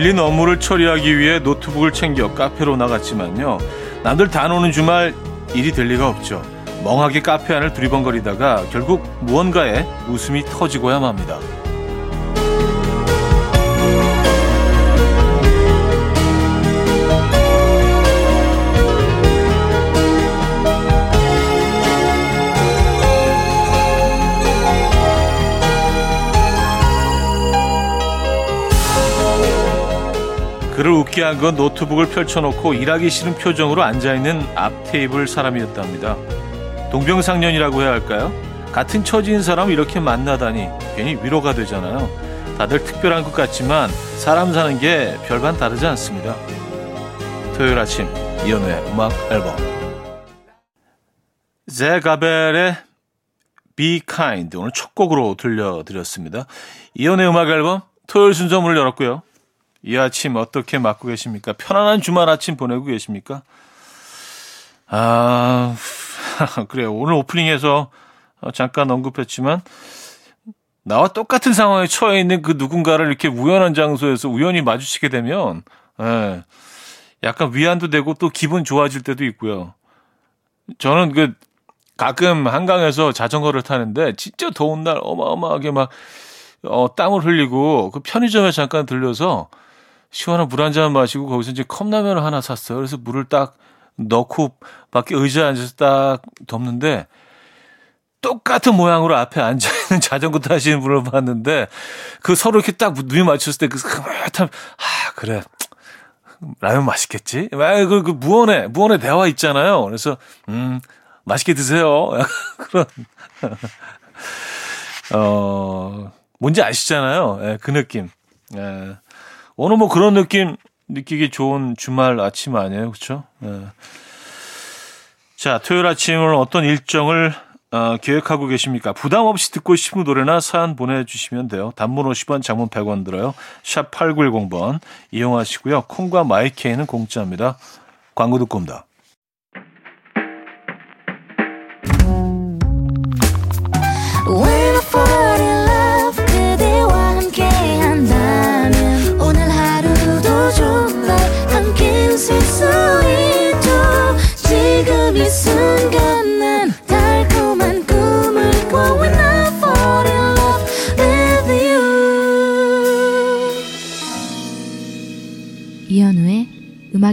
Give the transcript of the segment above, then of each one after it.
밀린 업무를 처리하기 위해 노트북을 챙겨 카페로 나갔지만요. 남들 다 노는 주말 일이 될 리가 없죠. 멍하게 카페 안을 두리번거리다가 결국 무언가에 웃음이 터지고야 맙니다. 그를 웃게 한 건 노트북을 펼쳐놓고 일하기 싫은 표정으로 앉아있는 앞 테이블 사람이었답니다. 동병상련이라고 해야 할까요? 같은 처지인 사람을 이렇게 만나다니 괜히 위로가 되잖아요. 다들 특별한 것 같지만 사람 사는 게 별반 다르지 않습니다. 토요일 아침 이연우의 음악 앨범 제 가벨의 Be Kind 오늘 첫 곡으로 들려드렸습니다. 이연우의 음악 앨범 토요일 순서 문을 열었고요. 이 아침 어떻게 맞고 계십니까? 편안한 주말 아침 보내고 계십니까? 아, 그래요. 오늘 오프닝에서 잠깐 언급했지만, 나와 똑같은 상황에 처해 있는 그 누군가를 이렇게 우연한 장소에서 우연히 마주치게 되면, 예, 약간 위안도 되고 또 기분 좋아질 때도 있고요. 저는 그, 가끔 한강에서 자전거를 타는데, 진짜 더운 날 어마어마하게 막, 어, 땀을 흘리고, 그 편의점에 잠깐 들려서, 시원한 물 한 잔 마시고 거기서 이제 컵라면을 하나 샀어요. 그래서 물을 딱 넣고 밖에 의자에 앉아서 딱 덮는데 똑같은 모양으로 앞에 앉아있는 자전거 타시는 분을 봤는데 그 서로 이렇게 딱 눈이 맞췄을 때 그 흐뭇함, 아, 그래. 라면 맛있겠지? 아, 그, 그 무언의, 무언의 대화 있잖아요. 그래서, 음, 맛있게 드세요. 그런, 어, 뭔지 아시잖아요. 예, 그 느낌. 예. 오늘 뭐 그런 느낌 느끼기 좋은 주말 아침 아니에요, 그렇죠? 네. 자, 토요일 아침을 어떤 일정을 어, 계획하고 계십니까? 부담 없이 듣고 싶은 노래나 사연 보내주시면 돼요. 단문 50원, 장문 100원 들어요. 샵 8910번 이용하시고요. 콩과 마이케이는 공짜입니다. 광고 듣고 옵니다.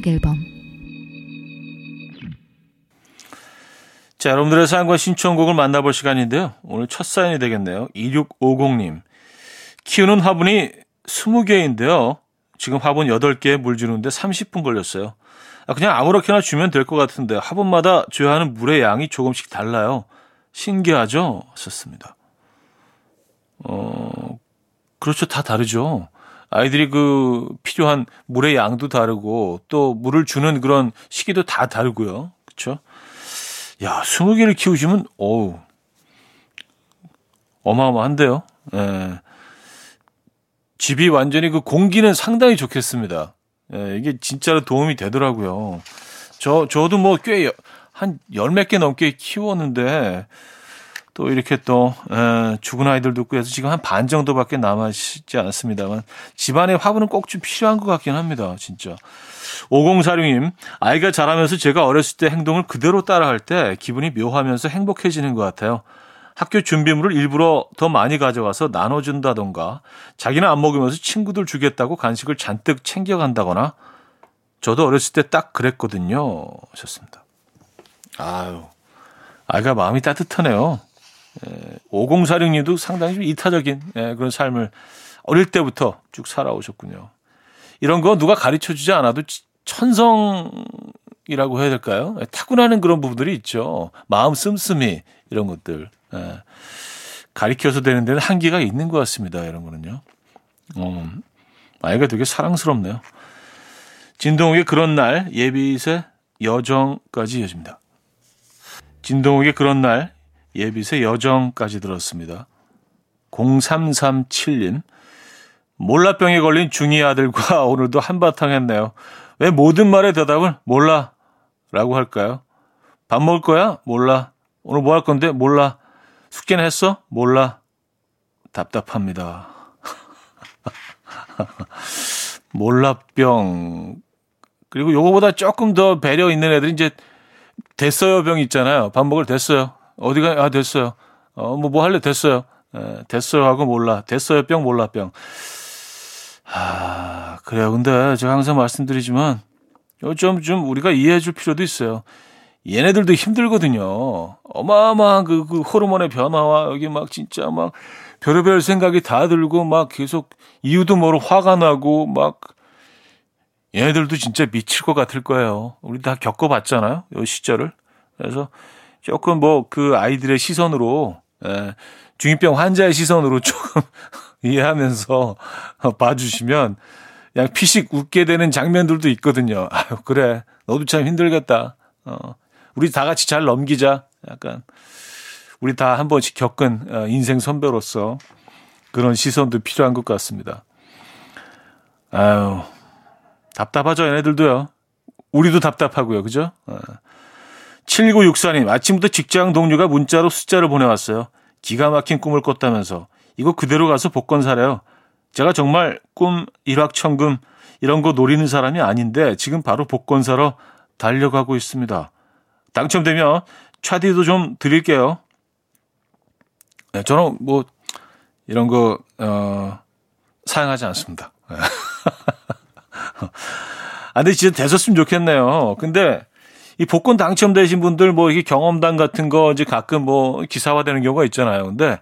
음악 앨범 자, 여러분들의 사연과 신청곡을 만나볼 시간인데요. 오늘 첫 사연이 되겠네요. 2650님. 키우는 화분이 20개인데요. 지금 화분 8개에 물 주는데 30분 걸렸어요. 아, 그냥 아무렇게나 주면 될 것 같은데 화분마다 줘야 하는 물의 양이 조금씩 달라요. 신기하죠? 썼습니다. 어, 그렇죠. 다 다르죠. 아이들이 그 필요한 물의 양도 다르고 또 물을 주는 그런 시기도 다 다르고요. 그렇죠? 야, 20개를 키우시면 어우. 어마어마한데요. 예. 집이 완전히 그 공기는 상당히 좋겠습니다. 예, 이게 진짜로 도움이 되더라고요. 저 저도 뭐 꽤 한 열 몇 개 넘게 키웠는데 또 이렇게 또 에, 죽은 아이들도 있고 해서 지금 한 반 정도밖에 남아있지 않습니다만 집안에 화분은 꼭 좀 필요한 것 같긴 합니다. 진짜. 5046님, 아이가 자라면서 제가 어렸을 때 행동을 그대로 따라할 때 기분이 묘하면서 행복해지는 것 같아요. 학교 준비물을 일부러 더 많이 가져가서 나눠준다던가 자기는 안 먹으면서 친구들 주겠다고 간식을 잔뜩 챙겨간다거나 저도 어렸을 때 딱 그랬거든요. 하셨습니다. 아유, 아이가 마음이 따뜻하네요. 5046님도 상당히 좀 이타적인 예, 그런 삶을 어릴 때부터 쭉 살아오셨군요. 이런 거 누가 가르쳐 주지 않아도 천성이라고 해야 될까요? 예, 타고나는 그런 부분들이 있죠. 마음 씀씀이 이런 것들. 예. 가리켜서 되는 데는 한계가 있는 것 같습니다. 이런 거는요. 어, 아이가 되게 사랑스럽네요. 진동욱의 그런 날 예비세 여정까지 이어집니다. 진동욱의 그런 날 예빛의 여정까지 들었습니다. 0337님. 몰라병에 걸린 중이 아들과 오늘도 한바탕 했네요. 왜 모든 말에 대답을 몰라 라고 할까요? 밥 먹을 거야? 몰라. 오늘 뭐 할 건데? 몰라. 숙제는 했어? 몰라. 답답합니다. 몰라병. 그리고 요거보다 조금 더 배려 있는 애들이 이제 됐어요 병 있잖아요. 밥 먹을 됐어요. 어디가, 아, 됐어요. 어, 뭐, 뭐 할래? 됐어요. 에, 됐어요 하고 몰라. 됐어요 병, 몰라 병. 아, 그래요. 근데 제가 항상 말씀드리지만, 좀, 좀 우리가 이해해 줄 필요도 있어요. 얘네들도 힘들거든요. 어마어마한 그, 그 호르몬의 변화와 여기 막 진짜 막 별의별 생각이 다 들고 막 계속 이유도 모르고 화가 나고 막 얘네들도 진짜 미칠 것 같을 거예요. 우리 다 겪어봤잖아요. 이 시절을. 그래서 조금 뭐 그 아이들의 시선으로 예, 중이병 환자의 시선으로 조금 이해하면서 봐주시면 그냥 피식 웃게 되는 장면들도 있거든요. 아유 그래 너도 참 힘들겠다. 어, 우리 다 같이 잘 넘기자. 약간 우리 다 한 번씩 겪은 어, 인생 선배로서 그런 시선도 필요한 것 같습니다. 아유 답답하죠 얘네들도요. 우리도 답답하고요. 그죠? 어. 7964님 아침부터 직장 동료가 문자로 숫자를 보내왔어요. 기가 막힌 꿈을 꿨다면서 이거 그대로 가서 복권 사래요. 제가 정말 꿈 일확천금 이런 거 노리는 사람이 아닌데 지금 바로 복권 사러 달려가고 있습니다. 당첨되면 차디도 좀 드릴게요. 네, 저는 뭐 이런 거 어, 사용하지 않습니다. 아, 근데 진짜 되셨으면 좋겠네요. 근데 이 복권 당첨되신 분들 뭐 이게 경험담 같은 거 이제 가끔 뭐 기사화되는 경우가 있잖아요. 근데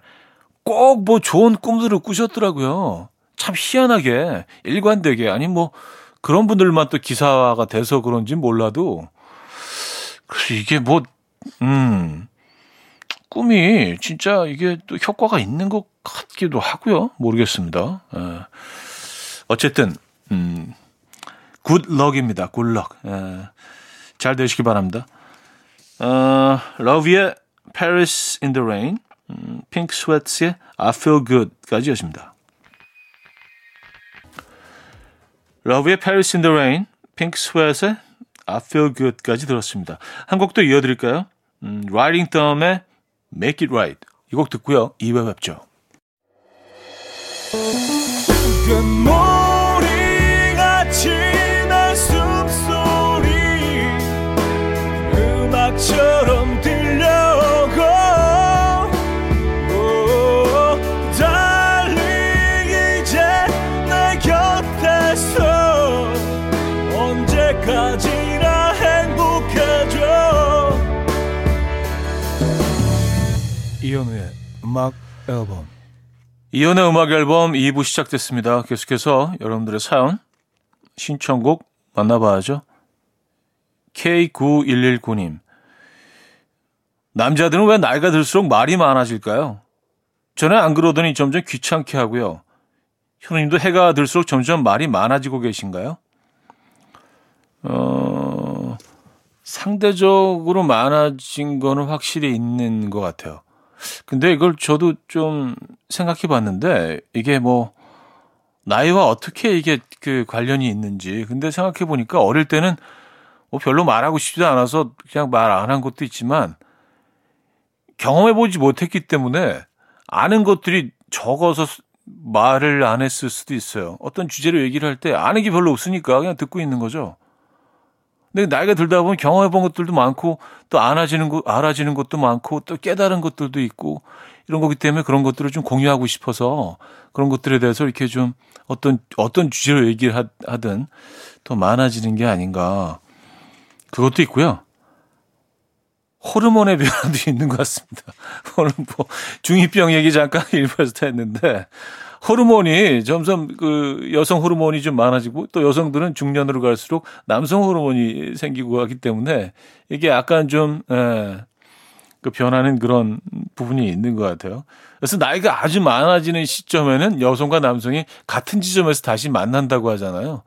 꼭 뭐 좋은 꿈들을 꾸셨더라고요. 참 희한하게 일관되게 아니 뭐 그런 분들만 또 기사화가 돼서 그런지 몰라도 그래서 이게 뭐, 음, 꿈이 진짜 이게 또 효과가 있는 것 같기도 하고요. 모르겠습니다. 에. 어쨌든, 음, 굿럭입니다. 굿럭. 에. 잘 되시기 바랍니다. 어, 러비의 Paris in the Rain, 음, 핑크 스웨트의 I Feel Good까지 였습니다. 러브의 Paris in the Rain, 핑크 스웨트의 I Feel Good까지 들었습니다. 한 곡도 이어드릴까요? 음, Riding Thumb의 Make It Right. 이 곡 듣고요. 2회 뵙죠. 음악 앨범 이현우의 음악 앨범 2부 시작됐습니다. 계속해서 여러분들의 사연 신청곡 만나봐야죠. K9119님 남자들은 왜 나이가 들수록 말이 많아질까요? 전에 안 그러더니 점점 귀찮게 하고요. 현우님도 해가 들수록 점점 말이 많아지고 계신가요? 어, 상대적으로 많아진 거는 확실히 있는 것 같아요. 근데 이걸 저도 좀 생각해 봤는데 이게 뭐 나이와 어떻게 이게 그 관련이 있는지 근데 생각해 보니까 어릴 때는 뭐 별로 말하고 싶지도 않아서 그냥 말 안 한 것도 있지만 경험해 보지 못했기 때문에 아는 것들이 적어서 말을 안 했을 수도 있어요. 어떤 주제로 얘기를 할 때 아는 게 별로 없으니까 그냥 듣고 있는 거죠. 근데 나이가 들다 보면 경험해 본 것들도 많고 또 알아지는 것, 알아지는 것도 많고 또 깨달은 것들도 있고 이런 거기 때문에 그런 것들을 좀 공유하고 싶어서 그런 것들에 대해서 이렇게 좀 어떤, 어떤 주제로 얘기를 하든 더 많아지는 게 아닌가. 그것도 있고요. 호르몬의 변화도 있는 것 같습니다. 오늘 뭐 중이병 얘기 잠깐 일부에서 했는데 호르몬이 점점 그 여성 호르몬이 좀 많아지고 또 여성들은 중년으로 갈수록 남성 호르몬이 생기고 하기 때문에 이게 약간 좀, 예, 그 변하는 그런 부분이 있는 것 같아요. 그래서 나이가 아주 많아지는 시점에는 여성과 남성이 같은 지점에서 다시 만난다고 하잖아요.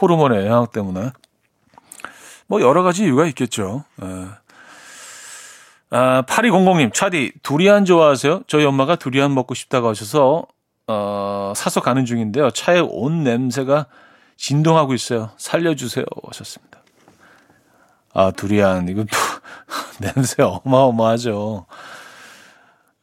호르몬의 영향 때문에. 뭐 여러 가지 이유가 있겠죠. 예. 아, 8200님, 차디, 두리안 좋아하세요? 저희 엄마가 두리안 먹고 싶다고 하셔서 어, 사서 가는 중인데요. 차에 온 냄새가 진동하고 있어요. 살려주세요. 하셨습니다. 아, 두리안. 이거 냄새 어마어마하죠.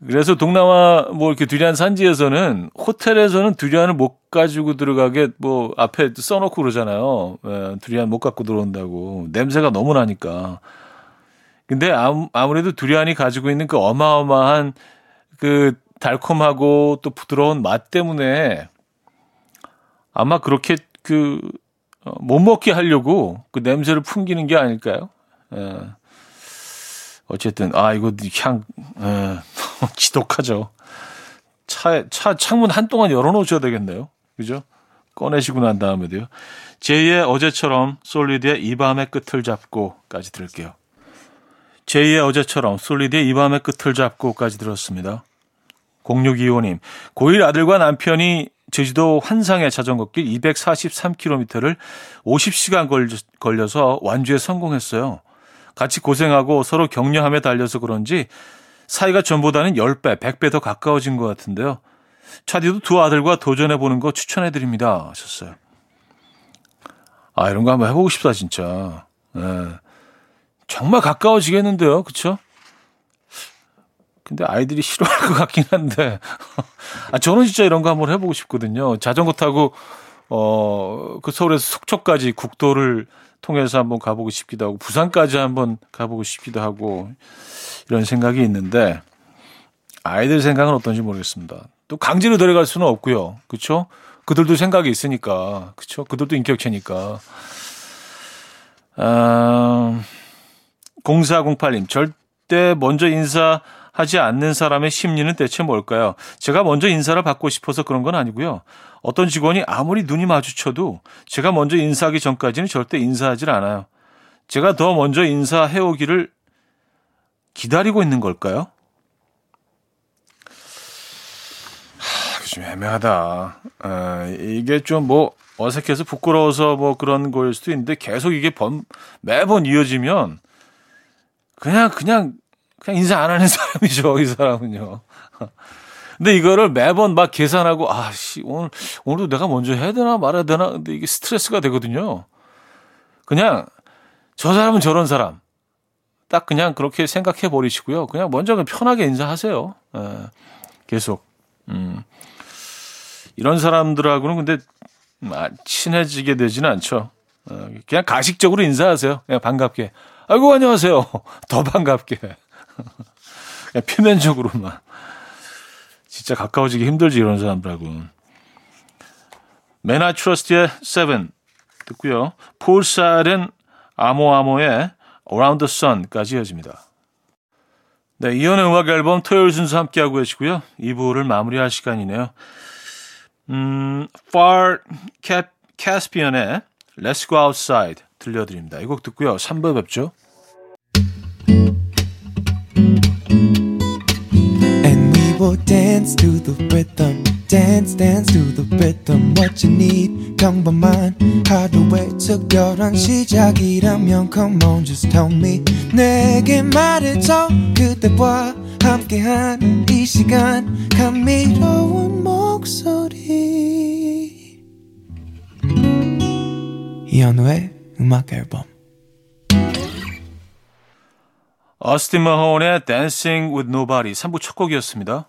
그래서 동남아 뭐 이렇게 두리안 산지에서는 호텔에서는 두리안을 못 가지고 들어가게 뭐 앞에 써놓고 그러잖아요. 예, 두리안 못 갖고 들어온다고 냄새가 너무 나니까. 근데 아무, 아무래도 두리안이 가지고 있는 그 어마어마한 그 달콤하고 또 부드러운 맛 때문에 아마 그렇게 그 어, 못 먹게 하려고 그 냄새를 풍기는 게 아닐까요? 예. 어쨌든 아 이거 향 예, 지독하죠. 차, 차 창문 한동안 열어놓으셔야 되겠네요. 그죠? 꺼내시고 난 다음에도요. 제2의 어제처럼 솔리드의 이 밤의 끝을 잡고까지 들을게요. 제2의 어제처럼 솔리드의 이 밤의 끝을 잡고까지 들었습니다. 0625님, 고1 아들과 남편이 제주도 환상의 자전거길 243km를 50시간 걸려서 완주에 성공했어요. 같이 고생하고 서로 격려하며 달려서 그런지 사이가 전보다는 10배, 100배 더 가까워진 것 같은데요. 차디도 두 아들과 도전해보는 거 추천해드립니다. 하셨어요. 아, 이런 거 한번 해보고 싶다, 진짜. 네. 정말 가까워지겠는데요. 그쵸? 근데 아이들이 싫어할 것 같긴 한데. 아, 저는 진짜 이런 거 한번 해보고 싶거든요. 자전거 타고, 어, 그 서울에서 속초까지 국도를 통해서 한번 가보고 싶기도 하고, 부산까지 한번 가보고 싶기도 하고, 이런 생각이 있는데, 아이들 생각은 어떤지 모르겠습니다. 또 강제로 데려갈 수는 없고요. 그쵸? 그들도 생각이 있으니까. 그쵸? 그들도 인격체니까. 아, 0408님, 절대 먼저 인사, 하지 않는 사람의 심리는 대체 뭘까요? 제가 먼저 인사를 받고 싶어서 그런 건 아니고요. 어떤 직원이 아무리 눈이 마주쳐도 제가 먼저 인사하기 전까지는 절대 인사하질 않아요. 제가 더 먼저 인사해 오기를 기다리고 있는 걸까요? 하, 좀 애매하다. 어, 이게 좀 뭐 어색해서 부끄러워서 뭐 그런 걸 수도 있는데 계속 이게 번, 매번 이어지면 그냥 그냥 그냥 인사 안 하는 사람이죠, 이 사람은요. 근데 이거를 매번 막 계산하고, 아, 씨, 오늘, 오늘도 내가 먼저 해야 되나 말아야 되나? 근데 이게 스트레스가 되거든요. 그냥, 저 사람은 저런 사람. 딱 그냥 그렇게 생각해 버리시고요. 그냥 먼저 그냥 편하게 인사하세요. 예, 계속. 음. 이런 사람들하고는 근데 아, 친해지게 되지는 않죠. 어, 그냥 가식적으로 인사하세요. 그냥 반갑게. 아이고, 안녕하세요. 더 반갑게. 표면적으로만. 진짜 가까워지기 힘들지, 이런 사람들하고는. 맨 I Trust의 Seven 듣고요. 폴살은 아모아모의 Around the Sun까지 이어집니다. 네, 이연의 음악 앨범 토요일 순서 함께하고 계시고요. 2부를 마무리할 시간이네요. 음, Far Caspian의 Let's Go Outside 들려드립니다. 이 곡 듣고요. 3부 뵙죠. Will dance to the rhythm. Dance, dance to the rhythm. What you need, 평범한 하루의 특별한 시작이라면 Come on, just tell me. 내게 말해줘. 그대와 함께한 이 시간. 감미로운 목소리. 이현우의 음악 앨범. 어스틴 마혼의 Dancing with Nobody 3부 첫 곡이었습니다.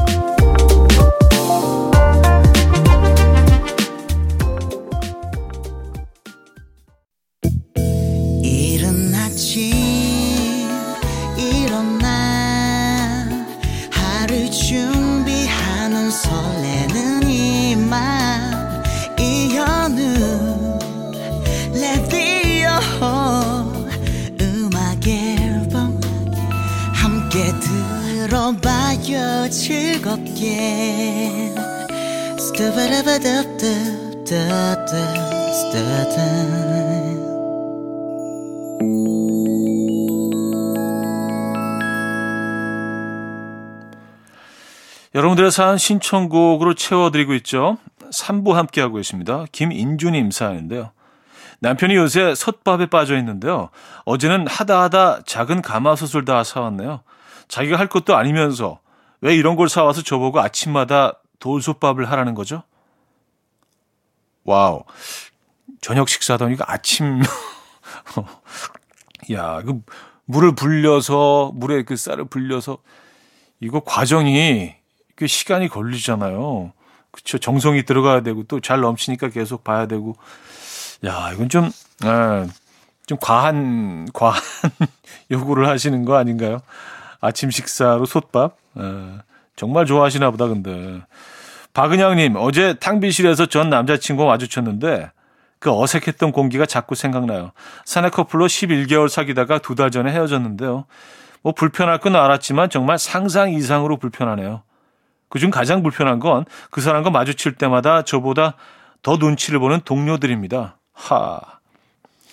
즐겁게 스타바라바답답답답 스타다 여러분들의 사연 신청곡으로 채워드리고 있죠. 3부 함께하고 있습니다. 김인주님 사연인데요. 남편이 요새 솥밥에 빠져 있는데요. 어제는 하다 하다 작은 가마솥을 다 사왔네요. 자기가 할 것도 아니면서 왜 이런 걸 사와서 저보고 아침마다 돌솥밥을 하라는 거죠? 와우. 저녁 식사하더니 아침, 야, 그 물을 불려서, 물에 그 쌀을 불려서, 이거 과정이 그 시간이 걸리잖아요. 그쵸. 정성이 들어가야 되고 또 잘 넘치니까 계속 봐야 되고. 야, 이건 좀, 에, 좀 과한, 과한 요구를 하시는 거 아닌가요? 아침 식사로 솥밥. 에, 정말 좋아하시나 보다, 근데. 박은영님, 어제 탕비실에서 전 남자친구 마주쳤는데 그 어색했던 공기가 자꾸 생각나요. 사내 커플로 11개월 사귀다가 두 달 전에 헤어졌는데요. 뭐 불편할 건 알았지만 정말 상상 이상으로 불편하네요. 그중 가장 불편한 건 그 사람과 마주칠 때마다 저보다 더 눈치를 보는 동료들입니다. 하.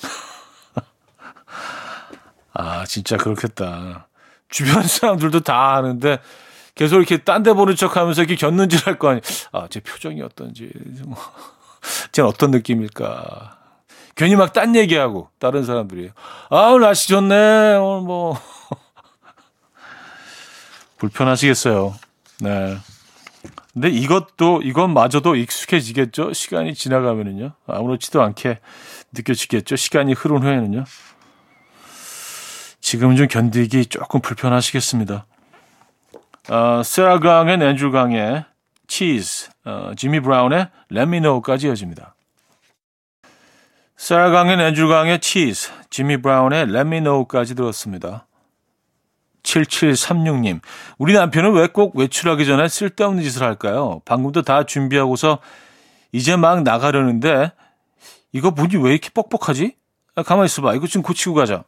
아, 진짜 그렇겠다. 주변 사람들도 다 아는데 계속 이렇게 딴 데 보는 척 하면서 이렇게 겼는지 알거 아니. 아, 제 표정이 어떤지. 뭐, 쟤는 어떤 느낌일까. 괜히 막 딴 얘기하고, 다른 사람들이. 아, 오늘 날씨 좋네. 오늘 뭐. 불편하시겠어요. 네. 근데 이것도, 이것마저도 익숙해지겠죠? 시간이 지나가면은요. 아무렇지도 않게 느껴지겠죠? 시간이 흐른 후에는요. 지금 좀 견디기 조금 불편하시겠습니다. 어, 세라 강의 앤드류 강의 치즈, 어, 지미 브라운의 Let Me Know까지 이어집니다. 세라 강의 앤드류 강의 치즈, 지미 브라운의 Let Me Know까지 들었습니다. 7736님, 우리 남편은 왜 꼭 외출하기 전에 쓸데없는 짓을 할까요? 방금도 다 준비하고서 이제 막 나가려는데, 이거 문이 왜 이렇게 뻑뻑하지? 아, 가만히 있어봐. 이거 좀 고치고 가자.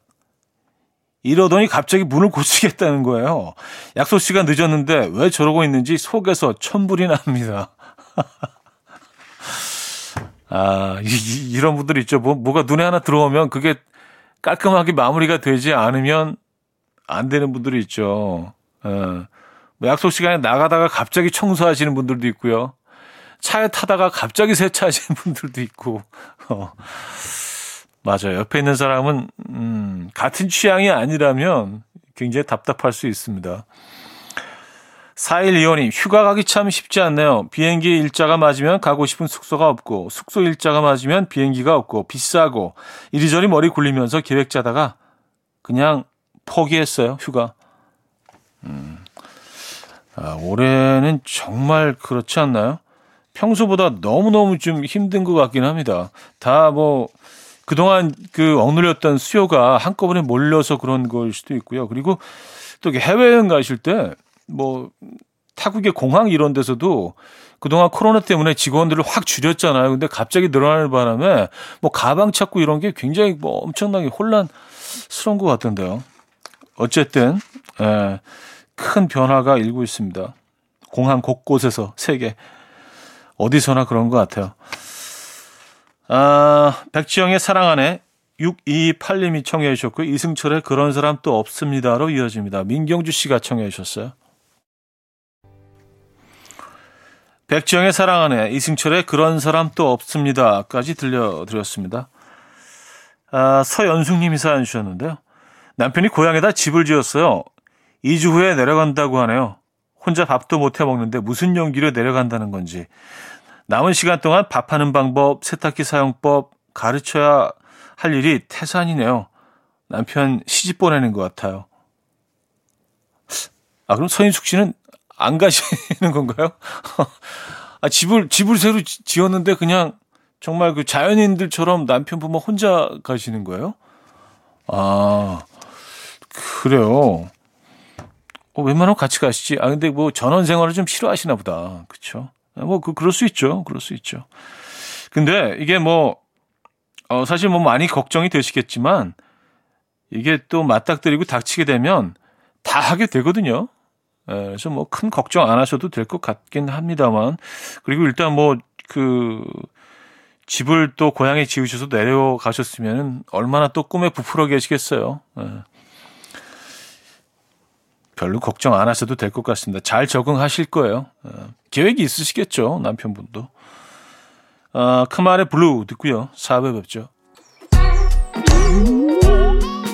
이러더니 갑자기 문을 고치겠다는 거예요. 약속 시간 늦었는데 왜 저러고 있는지 속에서 천불이 납니다. 아, 이, 런 분들 있죠. 뭐, 뭐가 눈에 하나 들어오면 그게 깔끔하게 마무리가 되지 않으면 안 되는 분들이 있죠. 어, 뭐 약속 시간에 나가다가 갑자기 청소하시는 분들도 있고요. 차에 타다가 갑자기 세차하시는 분들도 있고. 어. 맞아요. 옆에 있는 사람은 음, 같은 취향이 아니라면 굉장히 답답할 수 있습니다. 4일2원님 휴가 가기 참 쉽지 않네요. 비행기 일자가 맞으면 가고 싶은 숙소가 없고, 숙소 일자가 맞으면 비행기가 없고, 비싸고, 이리저리 머리 굴리면서 계획 짜다가 그냥 포기했어요, 휴가. 음, 아, 올해는 정말 그렇지 않나요? 평소보다 너무너무 좀 힘든 것 같긴 합니다. 다 뭐 그동안 그 억눌렸던 수요가 한꺼번에 몰려서 그런 걸 수도 있고요. 그리고 또 해외여행 가실 때 뭐 타국의 공항 이런 데서도 그동안 코로나 때문에 직원들을 확 줄였잖아요. 근데 갑자기 늘어나는 바람에 뭐 가방 찾고 이런 게 굉장히 뭐 엄청나게 혼란스러운 것 같던데요. 어쨌든 예, 큰 변화가 일고 있습니다. 공항 곳곳에서 세계 어디서나 그런 것 같아요. 아, 백지영의 사랑 안에 628님이 청해 주셨고 이승철의 그런 사람 또 없습니다로 이어집니다. 민경주 씨가 청해 주셨어요. 백지영의 사랑 안에 이승철의 그런 사람 또 없습니다까지 들려드렸습니다. 아, 서연숙님이 사연 주셨는데요. 남편이 고향에다 집을 지었어요. 2주 후에 내려간다고 하네요. 혼자 밥도 못 해 먹는데 무슨 용기로 내려간다는 건지 남은 시간 동안 밥하는 방법, 세탁기 사용법 가르쳐야 할 일이 태산이네요. 남편 시집 보내는 것 같아요. 아, 그럼 서인숙 씨는 안 가시는 건가요? 아, 집을, 집을 새로 지었는데 그냥 정말 그 자연인들처럼 남편 부모 혼자 가시는 거예요? 아, 그래요. 어, 웬만하면 같이 가시지. 아, 근데 뭐 전원 생활을 좀 싫어하시나 보다. 그쵸? 뭐, 그, 그럴 수 있죠. 그럴 수 있죠. 근데 이게 뭐, 어, 사실 뭐 많이 걱정이 되시겠지만, 이게 또 맞닥뜨리고 닥치게 되면 다 하게 되거든요. 예, 그래서 뭐 큰 걱정 안 하셔도 될 것 같긴 합니다만 그리고 일단 뭐 그 집을 또 고향에 지으셔서 내려가셨으면 얼마나 또 꿈에 부풀어 계시겠어요. 예. 별로 걱정 안 하셔도 될 것 같습니다. 잘 적응하실 거예요. 예. 계획이 있으시겠죠, 남편분도. 아, 크말의 블루 듣고요. 4부에 뵙죠.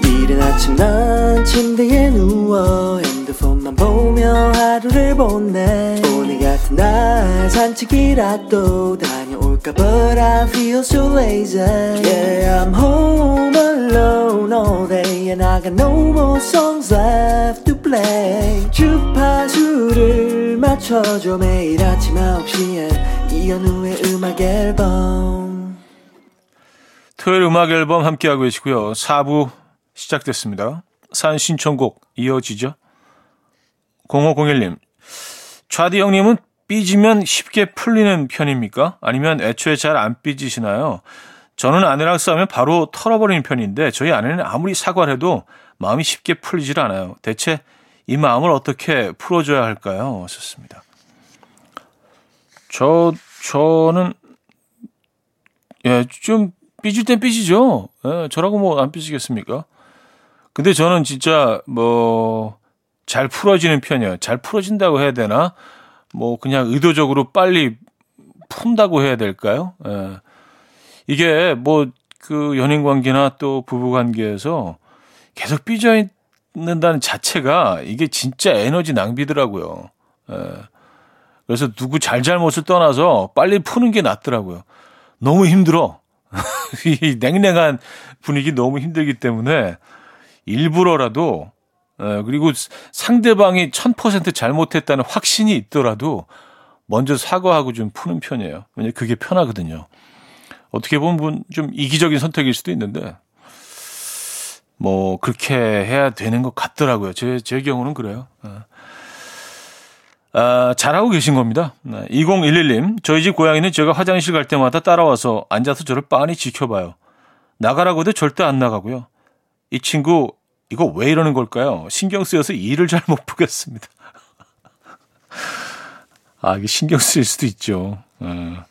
이른 아침 난 침대에 누워 핸드폰만 보며 하루를 보내 오늘 같은 날 산책이라도 다녀올까 But I feel so lazy Yeah I'm home alone all day And I got no more songs left to play 주파수를 맞춰줘 매일 아침 9시에 이현우의 음악 앨범 토요일 음악 앨범 함께하고 계시고요. 4부 시작됐습니다. 산 신청곡 이어지죠. 0501님, 차디 형님은 삐지면 쉽게 풀리는 편입니까? 아니면 애초에 잘 안 삐지시나요? 저는 아내랑 싸우면 바로 털어버리는 편인데 저희 아내는 아무리 사과를 해도 마음이 쉽게 풀리질 않아요. 대체 이 마음을 어떻게 풀어줘야 할까요? 하셨습니다. 저, 저는, 예, 좀 삐질 땐 삐지죠. 예, 저라고 뭐 안 삐지겠습니까? 근데 저는 진짜 뭐 잘 풀어지는 편이에요. 잘 풀어진다고 해야 되나? 뭐 그냥 의도적으로 빨리 푼다고 해야 될까요? 예. 이게 뭐 그 연인 관계나 또 부부 관계에서 계속 삐져 있는다는 자체가 이게 진짜 에너지 낭비더라고요. 예. 그래서 누구 잘잘못을 떠나서 빨리 푸는 게 낫더라고요. 너무 힘들어. 이 냉랭한 분위기 너무 힘들기 때문에 일부러라도 에, 그리고 상대방이 1000% 잘못했다는 확신이 있더라도 먼저 사과하고 좀 푸는 편이에요. 왜냐면 그게 편하거든요. 어떻게 보면 좀 이기적인 선택일 수도 있는데 뭐 그렇게 해야 되는 것 같더라고요. 제, 제 경우는 그래요. 아, 잘하고 계신 겁니다. 네, 2011님, 저희 집 고양이는 제가 화장실 갈 때마다 따라와서 앉아서 저를 빤히 지켜봐요. 나가라고 해도 절대 안 나가고요. 이 친구, 이거 왜 이러는 걸까요? 신경 쓰여서 일을 잘 못 보겠습니다. 아, 이게 신경 쓰일 수도 있죠. 어.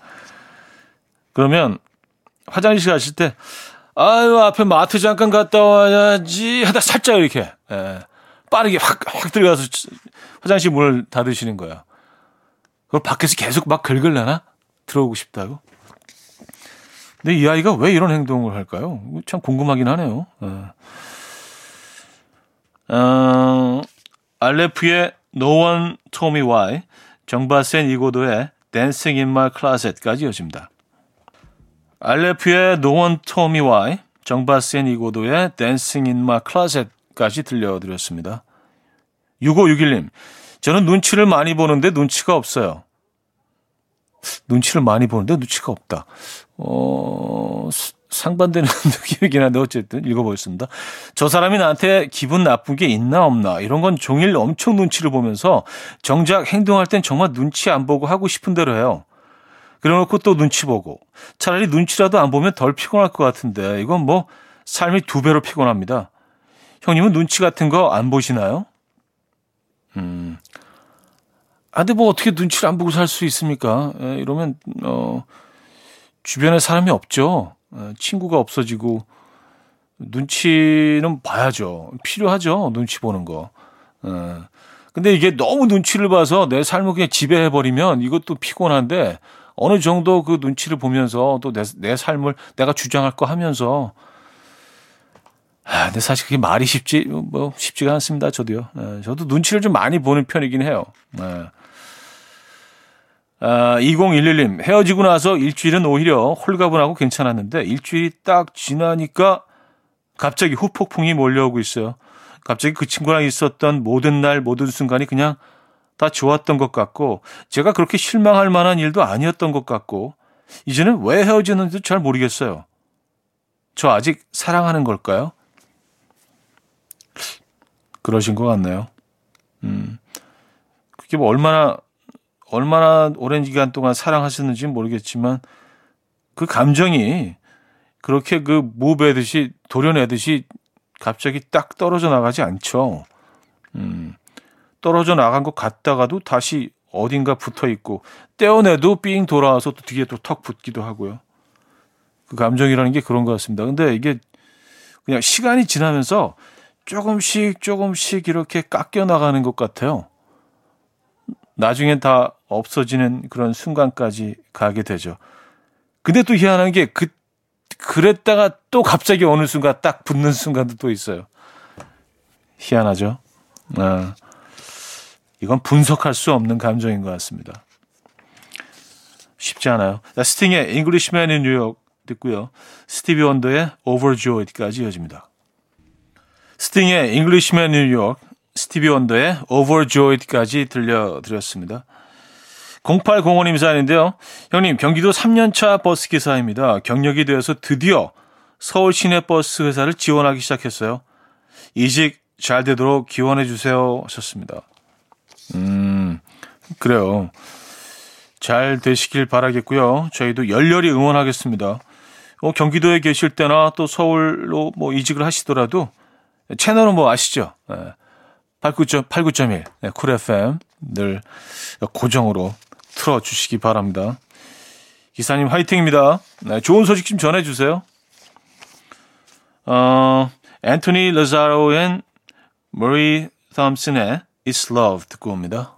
그러면 화장실 가실 때, 아유, 앞에 마트 잠깐 갔다 와야지 하다 살짝 이렇게, 예, 빠르게 확, 확 들어가서 화장실 문을 닫으시는 거야. 그걸 밖에서 계속 막 긁을려나? 들어오고 싶다고? 근데 이 아이가 왜 이런 행동을 할까요? 참 궁금하긴 하네요. 어, 어 알레프의 No One Told Me Why, 정바센 이고도의 Dancing in My Closet까지 이어집니다. 알레프의 No One Told Me Why, 정바센 이고도의 Dancing in My Closet까지 들려드렸습니다. 6561님, 저는 눈치를 많이 보는데 눈치가 없어요. 눈치를 많이 보는데 눈치가 없다. 어, 상반되는 느낌이긴 한데 어쨌든 읽어보겠습니다. 저 사람이 나한테 기분 나쁜 게 있나 없나 이런 건 종일 엄청 눈치를 보면서 정작 행동할 땐 정말 눈치 안 보고 하고 싶은 대로 해요. 그래놓고 또 눈치 보고 차라리 눈치라도 안 보면 덜 피곤할 것 같은데 이건 뭐 삶이 두 배로 피곤합니다. 형님은 눈치 같은 거 안 보시나요? 음. 아, 근데 뭐 어떻게 눈치를 안 보고 살 수 있습니까? 에, 이러면, 어, 주변에 사람이 없죠. 에, 친구가 없어지고, 눈치는 봐야죠. 필요하죠. 눈치 보는 거. 에, 근데 이게 너무 눈치를 봐서 내 삶을 그냥 지배해버리면 이것도 피곤한데, 어느 정도 그 눈치를 보면서 또 내, 내 삶을 내가 주장할 거 하면서 아, 근데 사실 그게 말이 쉽지, 뭐, 쉽지가 않습니다. 저도요. 네, 저도 눈치를 좀 많이 보는 편이긴 해요. 네. 아, 2011님, 헤어지고 나서 일주일은 오히려 홀가분하고 괜찮았는데, 일주일이 딱 지나니까 갑자기 후폭풍이 몰려오고 있어요. 갑자기 그 친구랑 있었던 모든 날, 모든 순간이 그냥 다 좋았던 것 같고, 제가 그렇게 실망할 만한 일도 아니었던 것 같고, 이제는 왜 헤어졌는지도 잘 모르겠어요. 저 아직 사랑하는 걸까요? 그러신 것 같네요. 음. 그게 뭐 얼마나, 얼마나 오랜 기간 동안 사랑하셨는지 모르겠지만 그 감정이 그렇게 그 무배듯이 도려내듯이 갑자기 딱 떨어져 나가지 않죠. 음. 떨어져 나간 것 같다가도 다시 어딘가 붙어 있고 떼어내도 삥 돌아와서 또 뒤에 또 턱 붙기도 하고요. 그 감정이라는 게 그런 것 같습니다. 근데 이게 그냥 시간이 지나면서 조금씩 조금씩 이렇게 깎여 나가는 것 같아요. 나중엔 다 없어지는 그런 순간까지 가게 되죠. 근데 또 희한한 게 그, 그랬다가 또 갑자기 어느 순간 딱 붙는 순간도 또 있어요. 희한하죠? 아, 이건 분석할 수 없는 감정인 것 같습니다. 쉽지 않아요. 스팅의 Englishman in New York 듣고요. 스티비 원더의 Overjoyed까지 이어집니다. 스팅의 Englishman in New York, 스티비 원더의 Overjoyed까지 들려드렸습니다. 0805님 사연인데요. 형님, 경기도 3년차 버스 기사입니다. 경력이 되어서 드디어 서울 시내 버스 회사를 지원하기 시작했어요. 이직 잘 되도록 기원해 주세요 하셨습니다. 음, 그래요. 잘 되시길 바라겠고요. 저희도 열렬히 응원하겠습니다. 어, 경기도에 계실 때나 또 서울로 뭐 이직을 하시더라도 채널은 뭐 아시죠? 네. 89.1 89.1 네, 쿨 FM 늘 고정으로 틀어 주시기 바랍니다. 기사님 화이팅입니다. 네, 좋은 소식 좀 전해 주세요. 어, 앤토니 레자로 앤 머리 톰슨의 It's Love 듣고 옵니다.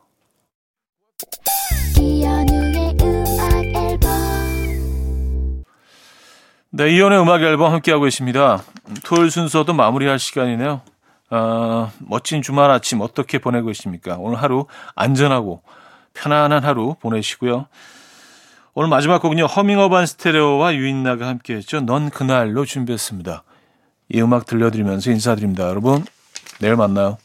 네, 이현우의 음악 앨범 함께하고 계십니다. 토요일 순서도 마무리할 시간이네요. 어, 멋진 주말 아침 어떻게 보내고 계십니까? 오늘 하루 안전하고 편안한 하루 보내시고요. 오늘 마지막 곡은요. 허밍어반 스테레오와 유인나가 함께했죠. 넌 그날로 준비했습니다. 이 음악 들려드리면서 인사드립니다. 여러분 내일 만나요.